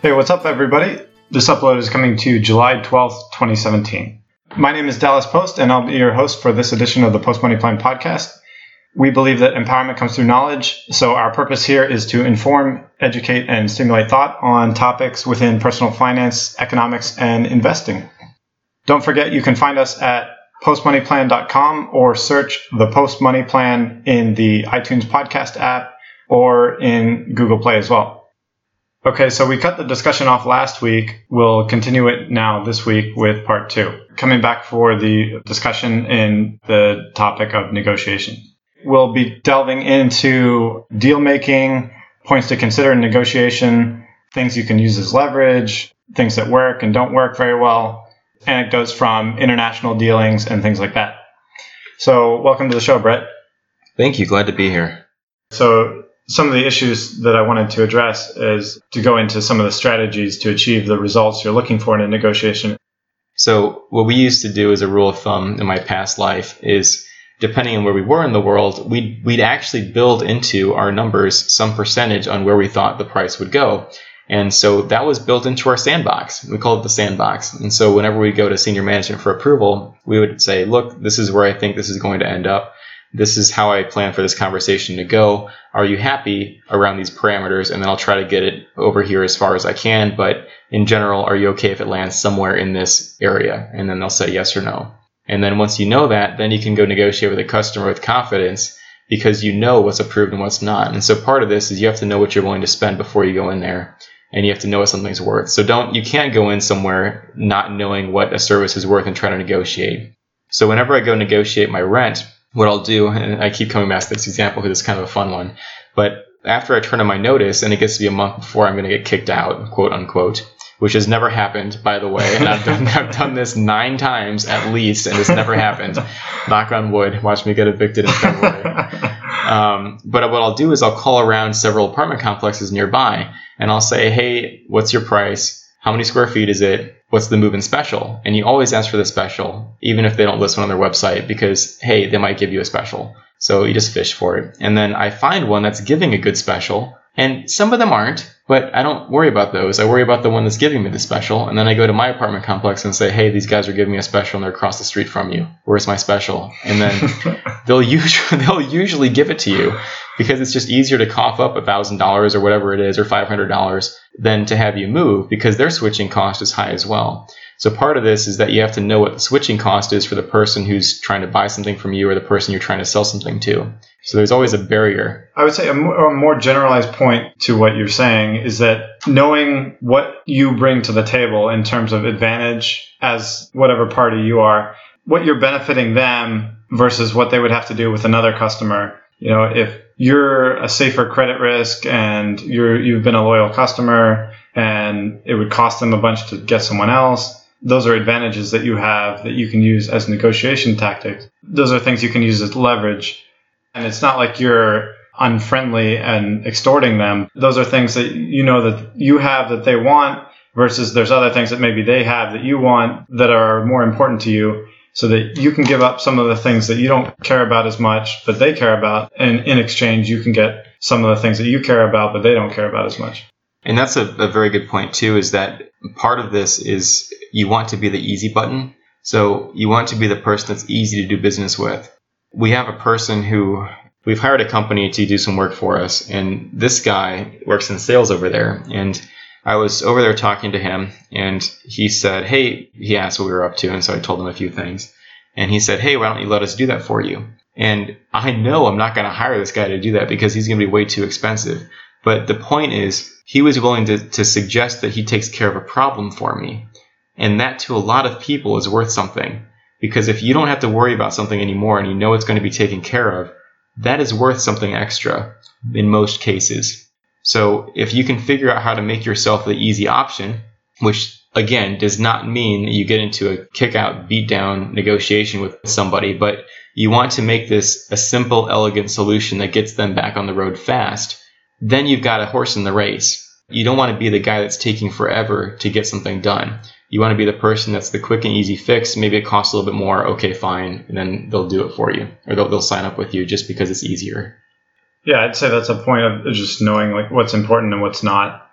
Hey, what's up, everybody? This upload is coming to July 12th, 2017. My name is Dallas Post, and I'll be your host for this edition of the Post Money Plan podcast. We believe that empowerment comes through knowledge, so our purpose here is to inform, educate, and stimulate thought on topics within personal finance, economics, and investing. Don't forget you can find us at postmoneyplan.com or search the Post Money Plan in the iTunes podcast app or in Google Play as well. Okay, so we cut the discussion off last week. We'll continue it now this week with part two. Coming back for the discussion in the topic of negotiation. We'll be delving into deal making, points to consider in negotiation, things you can use as leverage, things that work and don't work very well, anecdotes from international dealings, and things like that. So, welcome to the show, Brett. Thank you. Glad to be here. So, some of the issues that I wanted to address is to go into some of the strategies to achieve the results you're looking for in a negotiation. So, what we used to do as a rule of thumb in my past life is depending on where we were in the world, we'd, we'd actually build into our numbers some percentage on where we thought the price would go. And so that was built into our sandbox. We call it the sandbox. And so whenever we go to senior management for approval, we would say, look, this is where I think this is going to end up. This is how I plan for this conversation to go. Are you happy around these parameters? And then I'll try to get it over here as far as I can. But in general, are you okay if it lands somewhere in this area? And then they'll say yes or no. And then once you know that, then you can go negotiate with a customer with confidence because you know what's approved and what's not. And so part of this is you have to know what you're willing to spend before you go in there and you have to know what something's worth. So don't you can't go in somewhere not knowing what a service is worth and try to negotiate. So whenever I go negotiate my rent, what I'll do, and I keep coming back to this example because it's kind of a fun one, but after I turn in my notice and it gets to be a month before I'm going to get kicked out, quote unquote, which has never happened, by the way. And I've done, I've done this nine times at least, and it's never happened. Knock on wood. Watch me get evicted in February. Um, but what I'll do is I'll call around several apartment complexes nearby, and I'll say, "Hey, what's your price? How many square feet is it? What's the move-in special?" And you always ask for the special, even if they don't list one on their website, because hey, they might give you a special. So you just fish for it. And then I find one that's giving a good special, and some of them aren't, but I don't worry about those. I worry about the one that's giving me the special. And then I go to my apartment complex and say, hey, these guys are giving me a special and they're across the street from you. Where's my special? And then they'll usually they'll usually give it to you because it's just easier to cough up $1,000 or whatever it is or $500 than to have you move because their switching cost is high as well. So part of this is that you have to know what the switching cost is for the person who's trying to buy something from you or the person you're trying to sell something to. So there's always a barrier. I would say a more, more generalized point to what you're saying is that knowing what you bring to the table in terms of advantage as whatever party you are, what you're benefiting them versus what they would have to do with another customer. You know, if you're a safer credit risk and you're you've been a loyal customer and it would cost them a bunch to get someone else those are advantages that you have that you can use as negotiation tactics. Those are things you can use as leverage. And it's not like you're unfriendly and extorting them. Those are things that you know that you have that they want versus there's other things that maybe they have that you want that are more important to you so that you can give up some of the things that you don't care about as much but they care about and in exchange you can get some of the things that you care about but they don't care about as much. And that's a, a very good point too is that part of this is you want to be the easy button. So you want to be the person that's easy to do business with. We have a person who we've hired a company to do some work for us, and this guy works in sales over there. And I was over there talking to him, and he said, Hey, he asked what we were up to, and so I told him a few things. And he said, Hey, why don't you let us do that for you? And I know I'm not going to hire this guy to do that because he's going to be way too expensive. But the point is, he was willing to, to suggest that he takes care of a problem for me. And that to a lot of people is worth something. Because if you don't have to worry about something anymore and you know it's going to be taken care of, that is worth something extra in most cases. So if you can figure out how to make yourself the easy option, which again does not mean you get into a kick out, beat down negotiation with somebody, but you want to make this a simple, elegant solution that gets them back on the road fast then you've got a horse in the race. You don't want to be the guy that's taking forever to get something done. You want to be the person that's the quick and easy fix. Maybe it costs a little bit more. Okay, fine. And then they'll do it for you or they'll, they'll sign up with you just because it's easier. Yeah, I'd say that's a point of just knowing like what's important and what's not.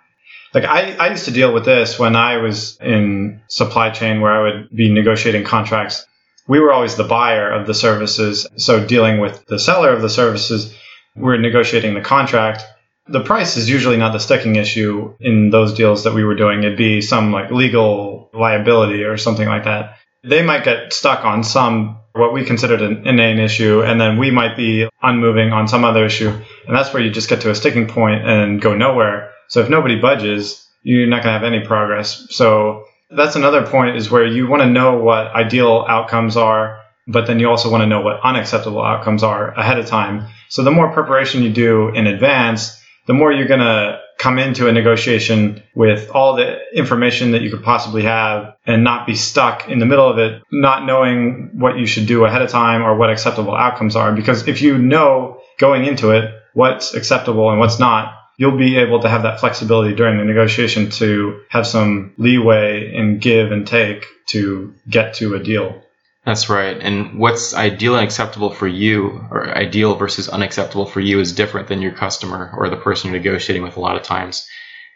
like I, I used to deal with this when I was in supply chain where I would be negotiating contracts. We were always the buyer of the services. So dealing with the seller of the services, we're negotiating the contract. The price is usually not the sticking issue in those deals that we were doing. It'd be some like legal liability or something like that. They might get stuck on some what we considered an inane issue, and then we might be unmoving on some other issue. And that's where you just get to a sticking point and go nowhere. So if nobody budges, you're not going to have any progress. So that's another point is where you want to know what ideal outcomes are, but then you also want to know what unacceptable outcomes are ahead of time. So the more preparation you do in advance, the more you're going to come into a negotiation with all the information that you could possibly have and not be stuck in the middle of it, not knowing what you should do ahead of time or what acceptable outcomes are. Because if you know going into it what's acceptable and what's not, you'll be able to have that flexibility during the negotiation to have some leeway and give and take to get to a deal. That's right. And what's ideal and acceptable for you, or ideal versus unacceptable for you, is different than your customer or the person you're negotiating with a lot of times.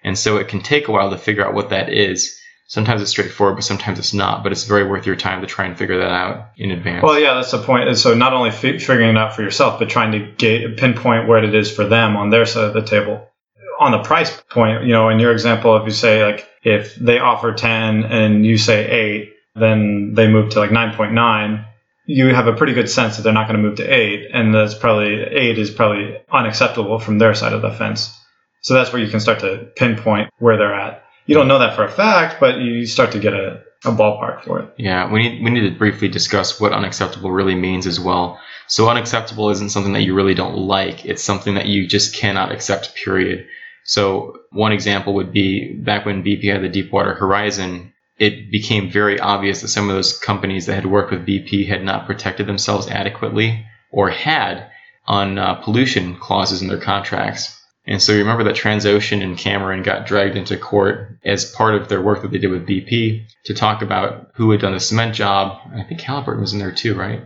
And so it can take a while to figure out what that is. Sometimes it's straightforward, but sometimes it's not. But it's very worth your time to try and figure that out in advance. Well, yeah, that's the point. So not only f- figuring it out for yourself, but trying to get, pinpoint where it is for them on their side of the table on the price point, you know, in your example, if you say like if they offer 10 and you say 8, then they move to like 9.9, you have a pretty good sense that they're not going to move to 8 and that's probably 8 is probably unacceptable from their side of the fence. So that's where you can start to pinpoint where they're at. You don't know that for a fact, but you start to get a, a ballpark for it. Yeah, we need we need to briefly discuss what unacceptable really means as well. So unacceptable isn't something that you really don't like. It's something that you just cannot accept, period. So one example would be back when BP had the Deepwater Horizon, it became very obvious that some of those companies that had worked with BP had not protected themselves adequately or had on uh, pollution clauses in their contracts. And so you remember that Transocean and Cameron got dragged into court as part of their work that they did with BP to talk about who had done the cement job. I think Halliburton was in there too, right?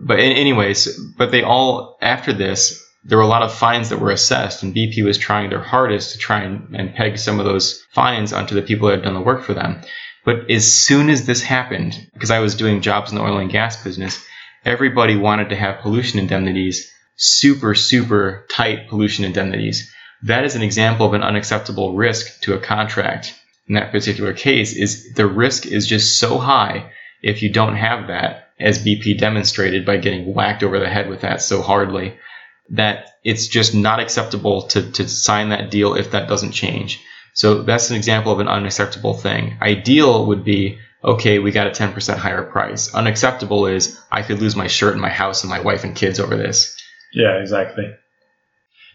But anyways, but they all after this there were a lot of fines that were assessed, and BP was trying their hardest to try and, and peg some of those fines onto the people that had done the work for them. But as soon as this happened, because I was doing jobs in the oil and gas business, everybody wanted to have pollution indemnities, super, super tight pollution indemnities. That is an example of an unacceptable risk to a contract. In that particular case, is the risk is just so high if you don't have that, as BP demonstrated by getting whacked over the head with that so hardly that it's just not acceptable to, to sign that deal if that doesn't change. So that's an example of an unacceptable thing. Ideal would be, okay, we got a 10% higher price. Unacceptable is, I could lose my shirt and my house and my wife and kids over this. Yeah, exactly.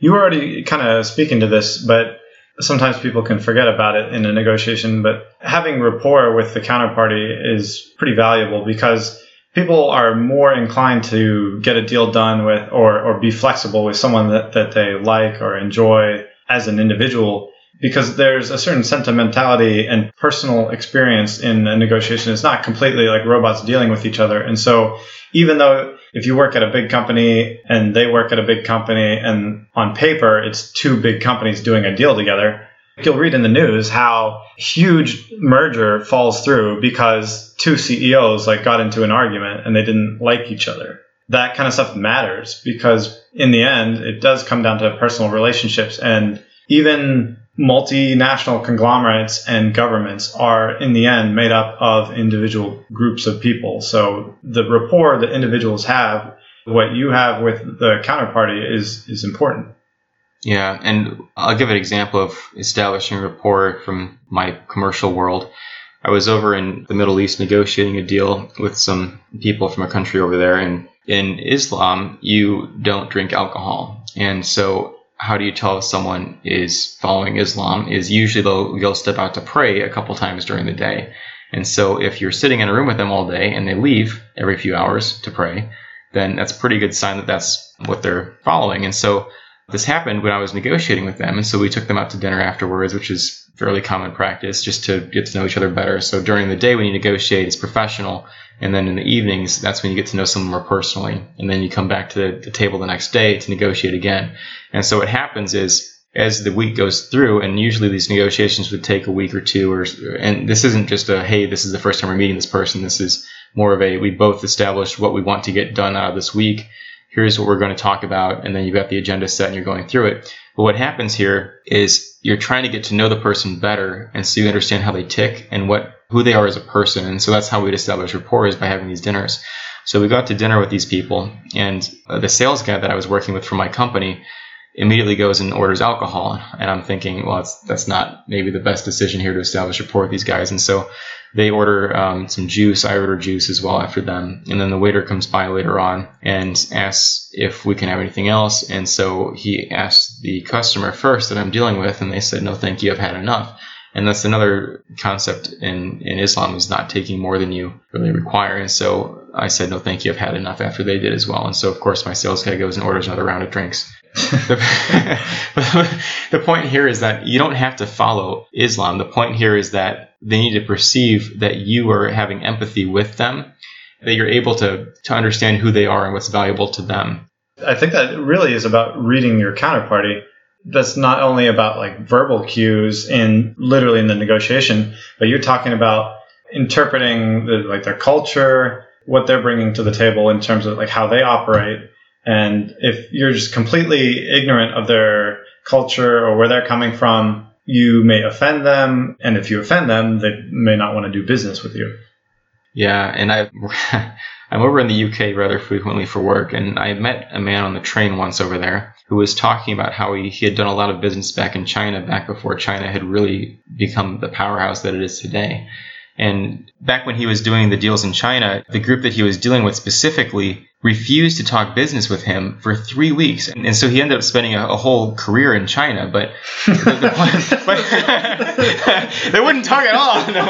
You were already kind of speaking to this, but sometimes people can forget about it in a negotiation. But having rapport with the counterparty is pretty valuable because people are more inclined to get a deal done with or, or be flexible with someone that, that they like or enjoy as an individual because there's a certain sentimentality and personal experience in a negotiation. It's not completely like robots dealing with each other. And so even though if you work at a big company and they work at a big company and on paper it's two big companies doing a deal together, You'll read in the news how huge merger falls through because two CEOs like got into an argument and they didn't like each other. That kind of stuff matters because in the end, it does come down to personal relationships and even multinational conglomerates and governments are in the end made up of individual groups of people. So the rapport that individuals have, what you have with the counterparty is, is important. Yeah, and I'll give an example of establishing rapport from my commercial world. I was over in the Middle East negotiating a deal with some people from a country over there, and in Islam, you don't drink alcohol. And so, how do you tell if someone is following Islam? Is usually they'll, they'll step out to pray a couple times during the day. And so, if you're sitting in a room with them all day and they leave every few hours to pray, then that's a pretty good sign that that's what they're following. And so, this happened when I was negotiating with them, and so we took them out to dinner afterwards, which is fairly common practice just to get to know each other better. So during the day when you negotiate, it's professional, and then in the evenings, that's when you get to know someone more personally, and then you come back to the, the table the next day to negotiate again. And so what happens is as the week goes through, and usually these negotiations would take a week or two, or and this isn't just a hey, this is the first time we're meeting this person. This is more of a we both established what we want to get done out of this week. Here's what we're going to talk about, and then you've got the agenda set and you're going through it. But what happens here is you're trying to get to know the person better, and so you understand how they tick and what who they are as a person. And so that's how we'd establish rapport is by having these dinners. So we got to dinner with these people, and uh, the sales guy that I was working with for my company immediately goes and orders alcohol. And I'm thinking, well, that's, not maybe the best decision here to establish rapport with these guys. And so they order um, some juice. I order juice as well after them. And then the waiter comes by later on and asks if we can have anything else. And so he asks the customer first that I'm dealing with, and they said, no, thank you, I've had enough. And that's another concept in, in Islam is not taking more than you really require. And so I said, no, thank you, I've had enough after they did as well. And so, of course, my sales guy goes and orders another round of drinks. The, the point here is that you don't have to follow Islam. The point here is that they need to perceive that you are having empathy with them, that you're able to, to understand who they are and what's valuable to them. I think that really is about reading your counterparty. That's not only about like verbal cues in literally in the negotiation, but you're talking about interpreting the, like their culture, what they're bringing to the table in terms of like how they operate, and if you're just completely ignorant of their culture or where they're coming from, you may offend them. And if you offend them, they may not want to do business with you. Yeah. And I, I'm over in the UK rather frequently for work. And I met a man on the train once over there who was talking about how he, he had done a lot of business back in China, back before China had really become the powerhouse that it is today. And back when he was doing the deals in China, the group that he was dealing with specifically refused to talk business with him for three weeks. And, and so he ended up spending a, a, whole career in China. But, the, the point, but they wouldn't talk at all. No,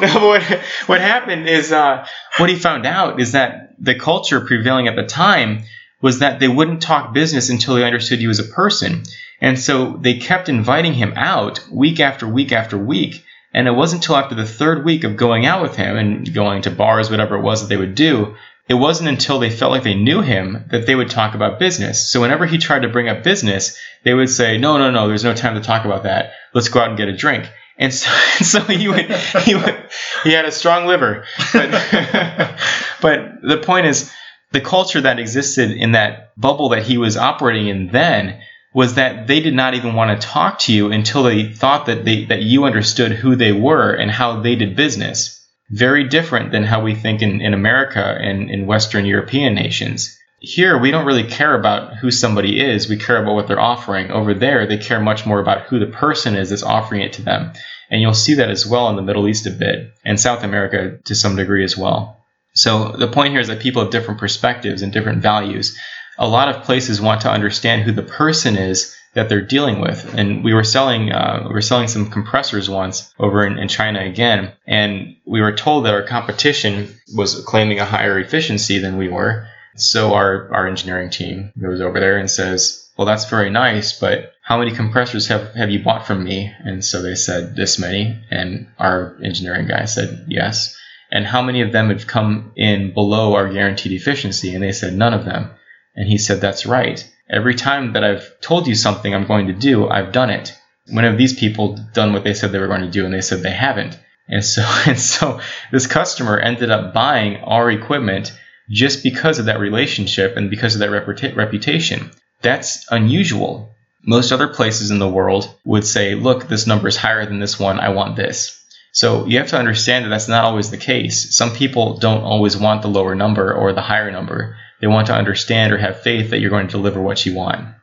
no what, what happened is uh, what he found out is that the culture prevailing at the time was that they wouldn't talk business until they understood you as a person. And so they kept inviting him out week after week after week and it wasn't until after the third week of going out with him and going to bars, whatever it was that they would do, it wasn't until they felt like they knew him that they would talk about business. So whenever he tried to bring up business, they would say, no, no, no, there's no time to talk about that. Let's go out and get a drink. And so, so he would, he would, he had a strong liver. But, but the point is, the culture that existed in that bubble that he was operating in then was that they did not even want to talk to you until they thought that they that you understood who they were and how they did business. Very different than how we think in, in America and in Western European nations. Here, we don't really care about who somebody is. We care about what they're offering. Over there, they care much more about who the person is that's offering it to them. And you'll see that as well in the Middle East a bit, and South America to some degree as well. So the point here is that people have different perspectives and different values a lot of places want to understand who the person is that they're dealing with. And we were selling uh, we were selling some compressors once over in, in, China again, and we were told that our competition was claiming a higher efficiency than we were. So our our engineering team goes over there and says, "Well, that's very nice, but how many compressors have have you bought from me?" And so they said this many, and our engineering guy said yes. And how many of them have come in below our guaranteed efficiency? And they said none of them. And he said, That's right. Every time that I've told you something I'm going to do, I've done it. When have these people done what they said they were going to do? And they said they haven't. And so, and so this customer ended up buying our equipment just because of that relationship and because of that reputa- reputation. That's unusual. Most other places in the world would say, look, this number is higher than this one. I want this. So you have to understand that that's not always the case. Some people don't always want the lower number or the higher number. They want to understand or have faith that you're going to deliver what you want.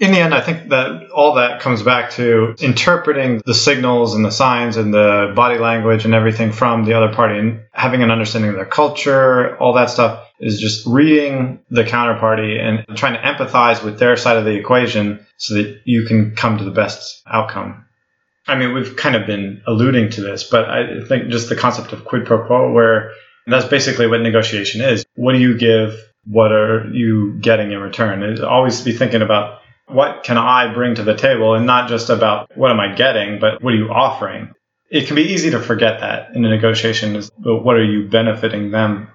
In the end, I think that all that comes back to interpreting the signals and the signs and the body language and everything from the other party and having an understanding of their culture, all that stuff is just reading the counterparty and trying to empathize with their side of the equation so that you can come to the best outcome. I mean, we've kind of been alluding to this, but I think just the concept of quid pro quo, where that's basically what negotiation is. What do you give what are you getting in return? always be thinking about what can I bring to the table and not just about what am I getting, but what are you offering? It can be easy to forget that in a negotiation is what are you benefiting them?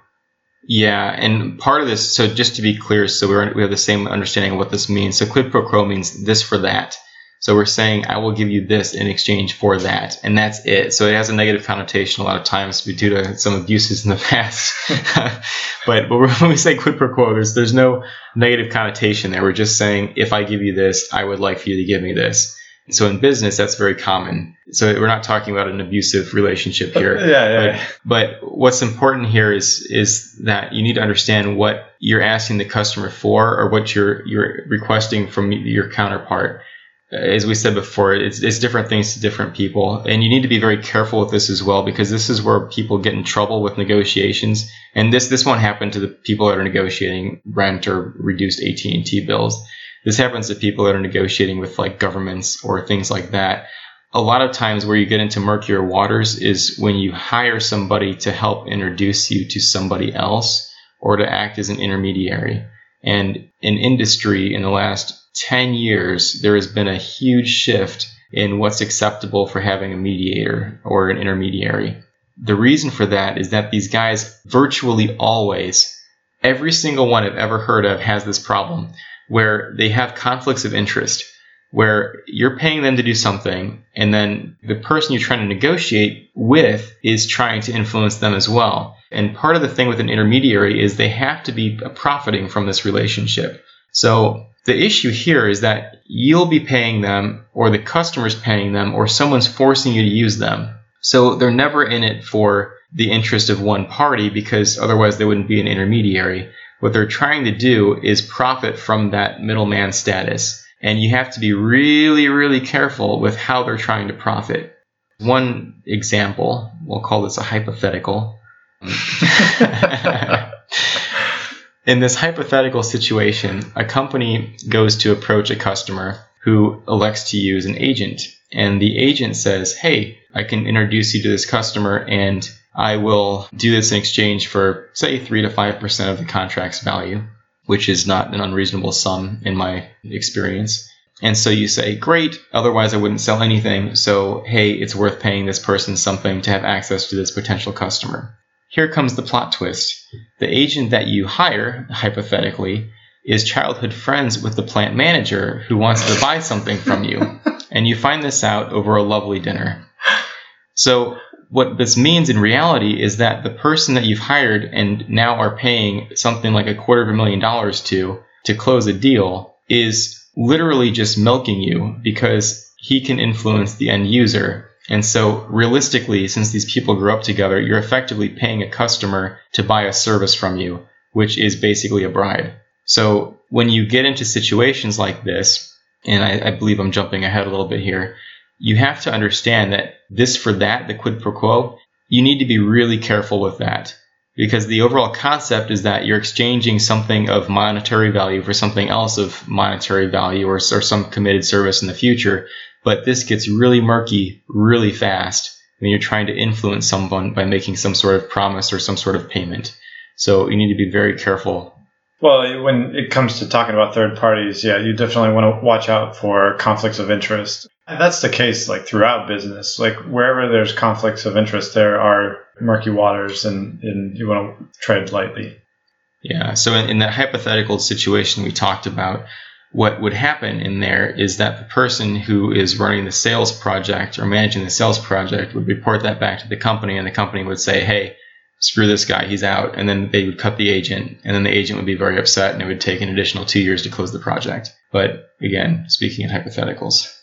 Yeah, and part of this, so just to be clear, so we're, we have the same understanding of what this means. So quid pro quo means this for that. So we're saying, I will give you this in exchange for that. And that's it. So it has a negative connotation a lot of times due to some abuses in the past. but, but when we say quid pro quo, there's, there's no negative connotation there. We're just saying, if I give you this, I would like for you to give me this. So in business, that's very common. So we're not talking about an abusive relationship here. yeah, yeah. But, but what's important here is is that you need to understand what you're asking the customer for, or what you're you're requesting from your counterpart. As we said before, it's, it's different things to different people, and you need to be very careful with this as well because this is where people get in trouble with negotiations. And this this won't happen to the people that are negotiating rent or reduced AT and T bills this happens to people that are negotiating with like governments or things like that. A lot of times where you get into murkier waters is when you hire somebody to help introduce you to somebody else or to act as an intermediary. And in industry in the last 10 years, there has been a huge shift in what's acceptable for having a mediator or an intermediary. The reason for that is that these guys virtually always, every single one I've ever heard of has this problem where they have conflicts of interest, where you're paying them to do something, and then the person you're trying to negotiate with is trying to influence them as well. And part of the thing with an intermediary is they have to be profiting from this relationship. So the issue here is that you'll be paying them, or the customer's paying them, or someone's forcing you to use them. So they're never in it for the interest of one party because otherwise they wouldn't be an intermediary. What they're trying to do is profit from that middleman status. And you have to be really, really careful with how they're trying to profit. One example, we'll call this a hypothetical. In this hypothetical situation, a company goes to approach a customer who elects to use an agent. And the agent says, Hey, I can introduce you to this customer and I will do this in exchange for, say, 3 to 5% of the contract's value, which is not an unreasonable sum in my experience. And so you say, great, otherwise I wouldn't sell anything. So, hey, it's worth paying this person something to have access to this potential customer. Here comes the plot twist. The agent that you hire, hypothetically, is childhood friends with the plant manager who wants to buy something from you. and you find this out over a lovely dinner. So what this means in reality is that the person that you've hired and now are paying something like a quarter of a million dollars to to close a deal is literally just milking you because he can influence the end user. And so realistically, since these people grew up together, you're effectively paying a customer to buy a service from you, which is basically a bribe. So when you get into situations like this, and I, I believe I'm jumping ahead a little bit here, you have to understand that this for that, the quid pro quo, you need to be really careful with that because the overall concept is that you're exchanging something of monetary value for something else of monetary value or, or some committed service in the future. But this gets really murky really fast when you're trying to influence someone by making some sort of promise or some sort of payment. So you need to be very careful well, when it comes to talking about third parties, yeah, you definitely want to watch out for conflicts of interest. And that's the case like throughout business. Like wherever there's conflicts of interest, there are murky waters and, and you want to tread lightly. Yeah. So in, in that hypothetical situation we talked about, what would happen in there is that the person who is running the sales project or managing the sales project would report that back to the company and the company would say, Hey, screw this guy, he's out. And then they would cut the agent, and then the agent would be very upset, and it would take an additional two years to close the project. But again, speaking in hypotheticals.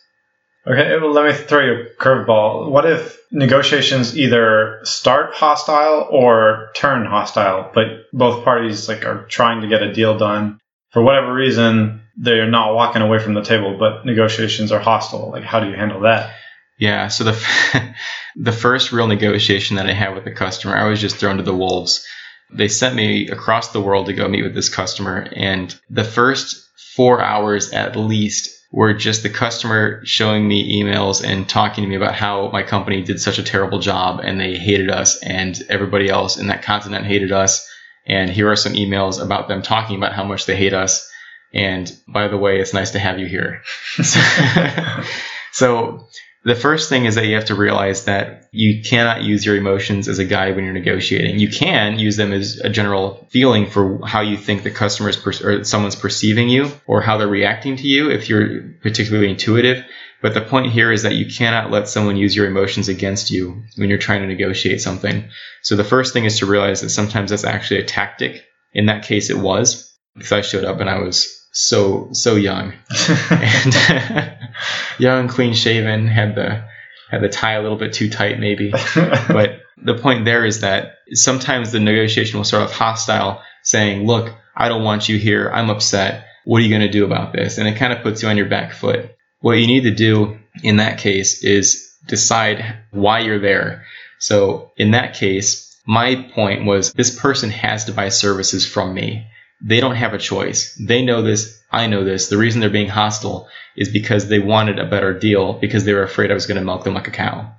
Okay, well, let me throw you a curveball. What if negotiations either start hostile or turn hostile, but both parties like are trying to get a deal done for whatever reason? They're not walking away from the table, but negotiations are hostile. Like, how do you handle that? Yeah. So the the first real negotiation that I had with the customer, I was just thrown to the wolves. They sent me across the world to go meet with this customer, and the first four hours at least were just the customer showing me emails and talking to me about how my company did such a terrible job and they hated us and everybody else in that continent hated us. And here are some emails about them talking about how much they hate us. And by the way, it's nice to have you here. so the first thing is that you have to realize that you cannot use your emotions as a guide when you're negotiating. You can use them as a general feeling for how you think the customer is per- or someone's perceiving you or how they're reacting to you if you're particularly intuitive. But the point here is that you cannot let someone use your emotions against you when you're trying to negotiate something. So the first thing is to realize that sometimes that's actually a tactic. In that case, it was because I showed up and I was so so young and young, clean shaven, had the had the tie a little bit too tight maybe. but the point there is that sometimes the negotiation will start off hostile, saying, "Look, I don't want you here. I'm upset. What are you going to do about this?" And it kind of puts you on your back foot. What you need to do in that case is decide why you're there. So in that case, my point was this person has to buy services from me. They don't have a choice. They know this. I know this. The reason they're being hostile is because they wanted a better deal because they were afraid I was going to milk them like a cow.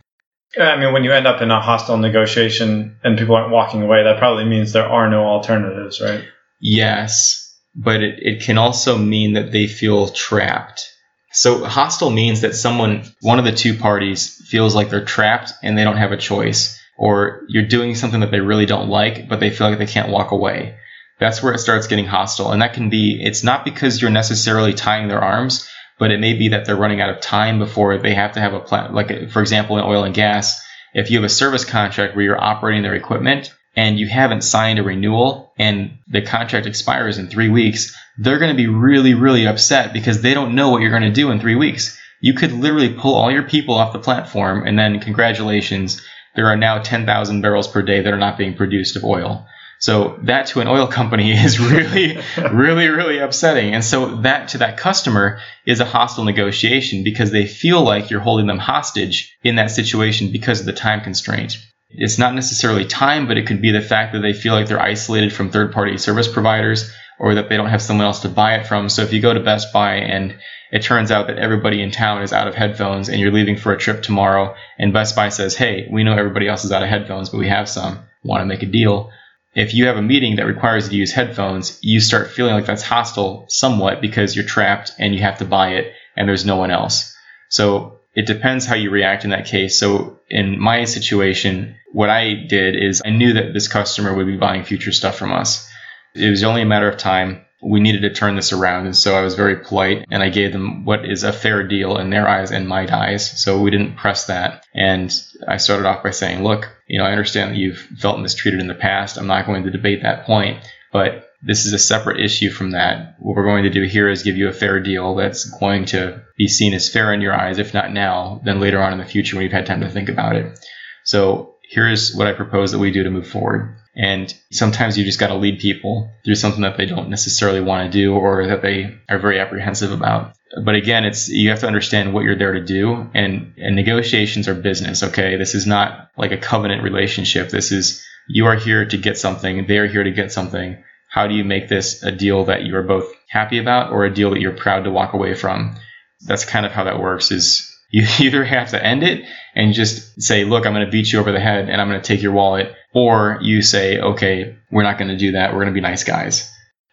I mean, when you end up in a hostile negotiation and people aren't walking away, that probably means there are no alternatives, right? Yes, but it, it can also mean that they feel trapped. So, hostile means that someone, one of the two parties, feels like they're trapped and they don't have a choice, or you're doing something that they really don't like, but they feel like they can't walk away. That's where it starts getting hostile. And that can be, it's not because you're necessarily tying their arms, but it may be that they're running out of time before they have to have a plan. Like, for example, in oil and gas, if you have a service contract where you're operating their equipment and you haven't signed a renewal and the contract expires in three weeks, they're going to be really, really upset because they don't know what you're going to do in three weeks. You could literally pull all your people off the platform and then congratulations, there are now 10,000 barrels per day that are not being produced of oil. So that to an oil company is really, really, really upsetting. And so that to that customer is a hostile negotiation because they feel like you're holding them hostage in that situation because of the time constraint. It's not necessarily time, but it could be the fact that they feel like they're isolated from third party service providers or that they don't have someone else to buy it from. So if you go to Best Buy and it turns out that everybody in town is out of headphones and you're leaving for a trip tomorrow and Best Buy says, Hey, we know everybody else is out of headphones, but we have some. Want to make a deal? If you have a meeting that requires you to use headphones, you start feeling like that's hostile somewhat because you're trapped and you have to buy it and there's no one else. So it depends how you react in that case. So in my situation, what I did is I knew that this customer would be buying future stuff from us. It was only a matter of time we needed to turn this around. And so I was very polite and I gave them what is a fair deal in their eyes and my eyes. So we didn't press that. And I started off by saying, look, you know, I understand that you've felt mistreated in the past. I'm not going to debate that point, but this is a separate issue from that. What we're going to do here is give you a fair deal that's going to be seen as fair in your eyes, if not now, then later on in the future when you've had time to think about it. So here's what I propose that we do to move forward. And sometimes you just got to lead people through something that they don't necessarily want to do or that they are very apprehensive about. But again, it's you have to understand what you're there to do and, and negotiations are business, okay? This is not like a covenant relationship. This is you are here to get something, they are here to get something. How do you make this a deal that you are both happy about or a deal that you're proud to walk away from? That's kind of how that works is you either have to end it and just say, look, I'm going to beat you over the head and I'm going to take your wallet, or you say, okay, we're not going to do that. We're going to be nice guys.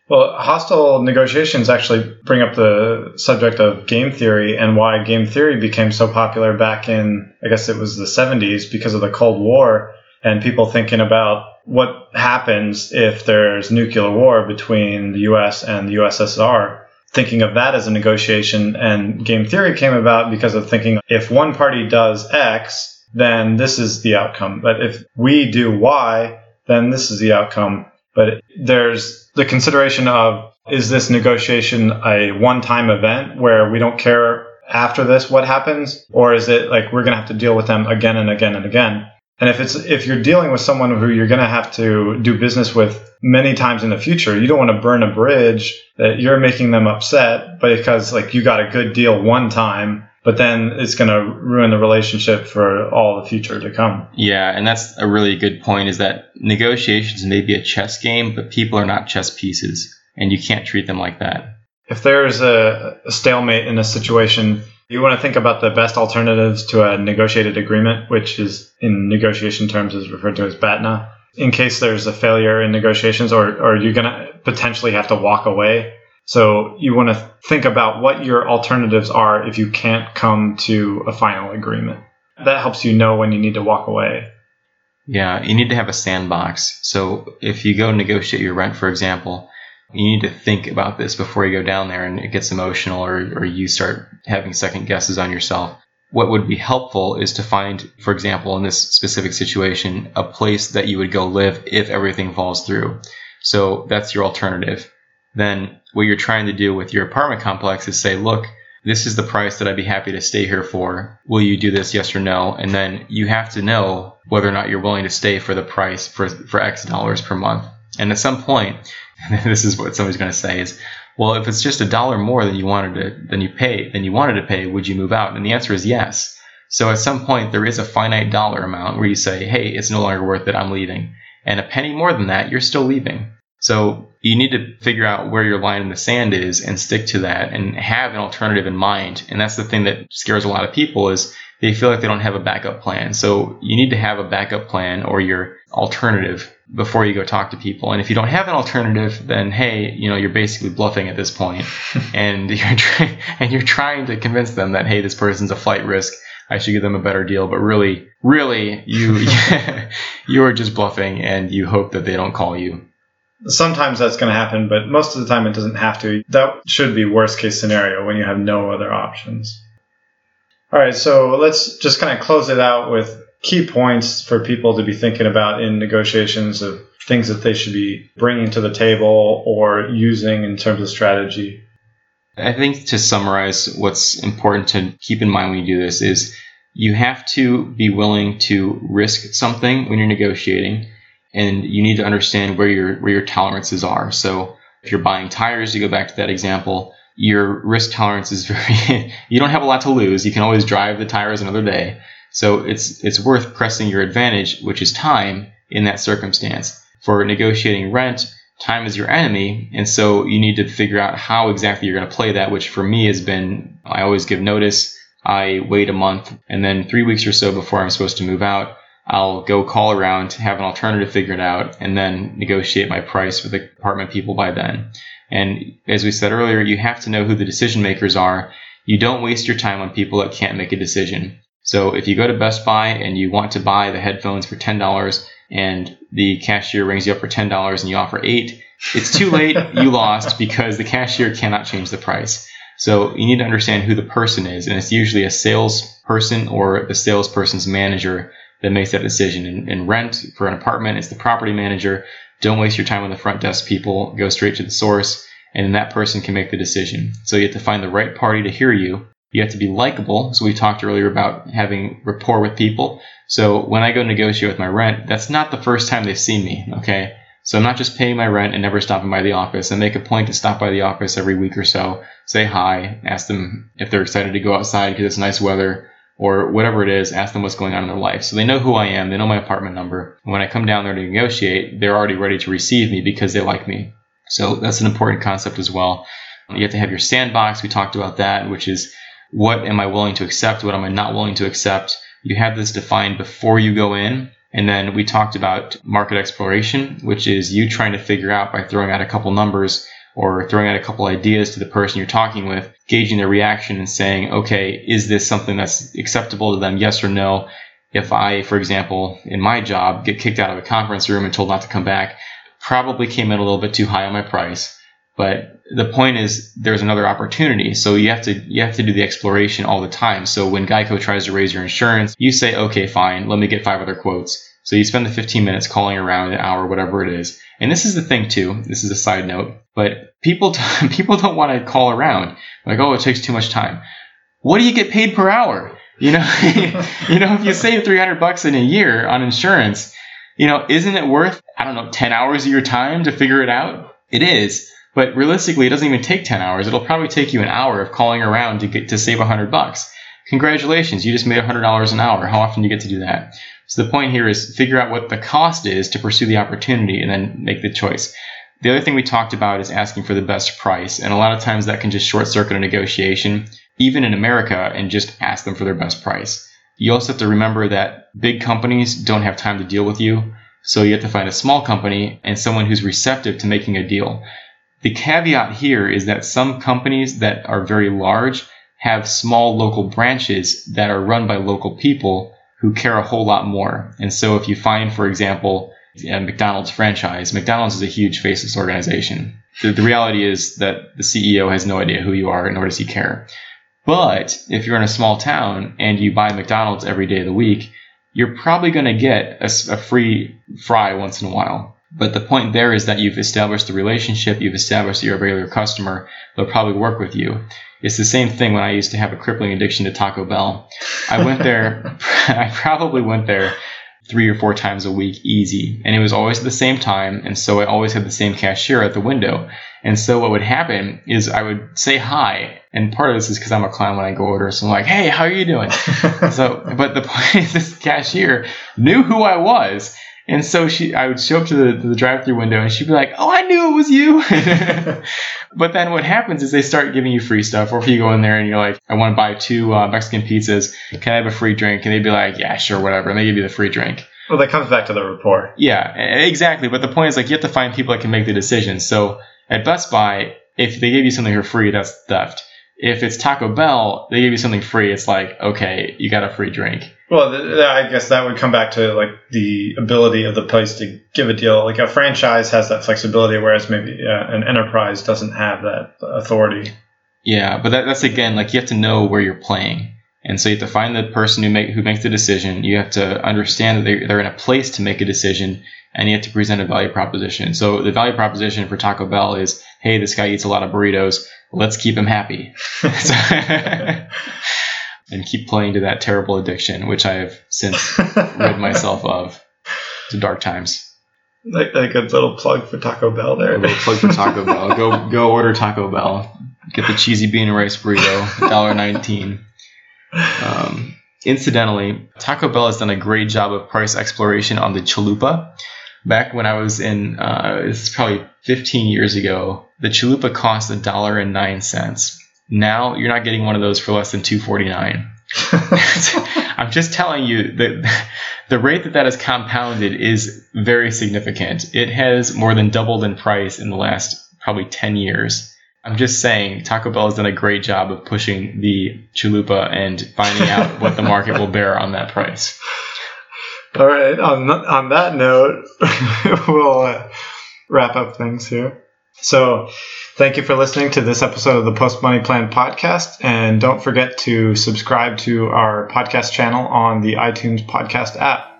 Well, hostile negotiations actually bring up the subject of game theory and why game theory became so popular back in, I guess it was the 70s because of the Cold War and people thinking about what happens if there's nuclear war between the US and the USSR thinking of that as a negotiation. And game theory came about because of thinking if one party does X, then this is the outcome. But if we do Y, then this is the outcome. But there's the consideration of is this negotiation a one time event where we don't care after this what happens? Or is it like we're going to have to deal with them again and again and again? And if it's if you're dealing with someone who you're going to have to do business with many times in the future, you don't want to burn a bridge that you're making them upset because like you got a good deal one time, but then it's going to ruin the relationship for all the future to come. Yeah, and that's a really good point is that negotiations may be a chess game, but people are not chess pieces and you can't treat them like that. If there's a, a stalemate in a situation, you want to think about the best alternatives to a negotiated agreement, which is in negotiation terms is referred to as BATNA. In case there's a failure in negotiations, or, or you're going to potentially have to walk away. So you want to think about what your alternatives are if you can't come to a final agreement. That helps you know when you need to walk away. Yeah, you need to have a sandbox. So if you go negotiate your rent, for example, You need to think about this before you go down there and it gets emotional or, or you start having second guesses on yourself. What would be helpful is to find, for example, in this specific situation, a place that you would go live if everything falls through. So that's your alternative. Then what you're trying to do with your apartment complex is say, look, this is the price that I'd be happy to stay here for. Will you do this? Yes or no? And then you have to know whether or not you're willing to stay for the price for, for X dollars per month. And at some point, this is what somebody's going to say is, well, if it's just a dollar more than you wanted to, than you pay, than you wanted to pay, would you move out? And the answer is yes. So at some point, there is a finite dollar amount where you say, hey, it's no longer worth it. I'm leaving. And a penny more than that, you're still leaving. So you need to figure out where your line in the sand is and stick to that and have an alternative in mind. And that's the thing that scares a lot of people is they feel like they don't have a backup plan. So you need to have a backup plan or your alternative before you go talk to people. And if you don't have an alternative, then hey, you know, you're basically bluffing at this point and you're trying, and you're trying to convince them that hey, this person's a flight risk. I should give them a better deal, but really, really, you you are just bluffing, and you hope that they don't call you sometimes that's going to happen, but most of the time it doesn't have to. That should be worst case scenario when you have no other options. All right, so let's just kind of close it out with key points for people to be thinking about in negotiations of things that they should be bringing to the table or using in terms of strategy. I think to summarize what's important to keep in mind when you do this is you have to be willing to risk something when you're negotiating and you need to understand where your where your tolerances are. So if you're buying tires, you go back to that example, your risk tolerance is very you don't have a lot to lose. You can always drive the tires another day. So it's it's worth pressing your advantage, which is time in that circumstance. For negotiating rent, time is your enemy, and so you need to figure out how exactly you're going to play that, which for me has been I always give notice. I wait a month and then 3 weeks or so before I'm supposed to move out I'll go call around, have an alternative figured out, and then negotiate my price with the apartment people by then. And as we said earlier, you have to know who the decision makers are. You don't waste your time on people that can't make a decision. So if you go to Best Buy and you want to buy the headphones for $10 and the cashier rings you up for $10 and you offer 8, it's too late, you lost because the cashier cannot change the price. So you need to understand who the person is, and it's usually a salesperson or the salesperson's manager that makes that decision. In, in rent for an apartment, it's the property manager. Don't waste your time on the front desk people. Go straight to the source, and then that person can make the decision. So you have to find the right party to hear you. You have to be likable. So we talked earlier about having rapport with people. So when I go negotiate with my rent, that's not the first time they've seen me. Okay. So I'm not just paying my rent and never stopping by the office. I make a point to stop by the office every week or so, say hi, ask them if they're excited to go outside because it's nice weather, or whatever it is, ask them what's going on in their life. So they know who I am, they know my apartment number. When I come down there to negotiate, they're already ready to receive me because they like me. So that's an important concept as well. You have to have your sandbox. We talked about that, which is what am I willing to accept? What am I not willing to accept? You have this defined before you go in. And then we talked about market exploration, which is you trying to figure out by throwing out a couple numbers or throwing out a couple ideas to the person you're talking with, gauging their reaction and saying, okay, is this something that's acceptable to them? Yes or no. If I, for example, in my job, get kicked out of a conference room and told not to come back, probably came in a little bit too high on my price. But the point is there's another opportunity. So you have to you have to do the exploration all the time. So when Geico tries to raise your insurance, you say, okay, fine, let me get five other quotes. So you spend the 15 minutes calling around an hour, whatever it is. And this is the thing too. This is a side note, but people people don't want to call around like, oh, it takes too much time. What do you get paid per hour? You know, you know, if you save 300 bucks in a year on insurance, you know, isn't it worth I don't know 10 hours of your time to figure it out? It is. But realistically, it doesn't even take 10 hours. It'll probably take you an hour of calling around to get to save 100 bucks. Congratulations, you just made $100 an hour. How often do you get to do that? So the point here is figure out what the cost is to pursue the opportunity and then make the choice. The other thing we talked about is asking for the best price. And a lot of times that can just short circuit a negotiation, even in America, and just ask them for their best price. You also have to remember that big companies don't have time to deal with you. So you have to find a small company and someone who's receptive to making a deal. The caveat here is that some companies that are very large have small local branches that are run by local people who care a whole lot more. And so if you find, for example, a McDonald's franchise, McDonald's is a huge faceless organization. The, the reality is that the CEO has no idea who you are, nor does he care. But if you're in a small town and you buy McDonald's every day of the week, you're probably going to get a, a, free fry once in a while. But the point there is that you've established the relationship, you've established that you're a regular customer, they'll probably work with you. It's the same thing when I used to have a crippling addiction to Taco Bell. I went there, I probably went there three or four times a week easy. And it was always at the same time. And so I always had the same cashier at the window. And so what would happen is I would say hi. And part of this is because I'm a clown when I go order. So I'm like, hey, how are you doing? so, but the point is this cashier knew who I was. And so she, I would show up to the, to the drive-through window, and she'd be like, "Oh, I knew it was you." but then what happens is they start giving you free stuff, or if you go in there and you're like, "I want to buy two uh, Mexican pizzas, can I have a free drink?" And they'd be like, "Yeah, sure, whatever," and they give you the free drink. Well, that comes back to the rapport. Yeah, exactly. But the point is, like, you have to find people that can make the decision. So at Best Buy, if they give you something for free, that's theft. If it's Taco Bell, they give you something free. It's like, okay, you got a free drink. Well, th- I guess that would come back to like the ability of the place to give a deal. Like a franchise has that flexibility, whereas maybe uh, an enterprise doesn't have that authority. Yeah, but that, that's again like you have to know where you're playing, and so you have to find the person who make who makes the decision. You have to understand that they're, they're in a place to make a decision, and you have to present a value proposition. So the value proposition for Taco Bell is, hey, this guy eats a lot of burritos. Let's keep him happy. and keep playing to that terrible addiction, which I have since rid myself of. The dark times. Like, like a little plug for Taco Bell there. A little plug for Taco Bell. Go go order Taco Bell. Get the cheesy bean and rice burrito, $1.19. Um, incidentally, Taco Bell has done a great job of price exploration on the chalupa. Back when I was in, uh, it's probably 15 years ago, the chalupa cost $1.09. Now you're not getting one of those for less than 249. I'm just telling you that the rate that that is compounded is very significant. It has more than doubled in price in the last probably 10 years. I'm just saying Taco Bell has done a great job of pushing the chalupa and finding out what the market will bear on that price. All right. On on that note, we'll uh, wrap up things here. So, thank you for listening to this episode of the Post Money Plan podcast, and don't forget to subscribe to our podcast channel on the iTunes podcast app.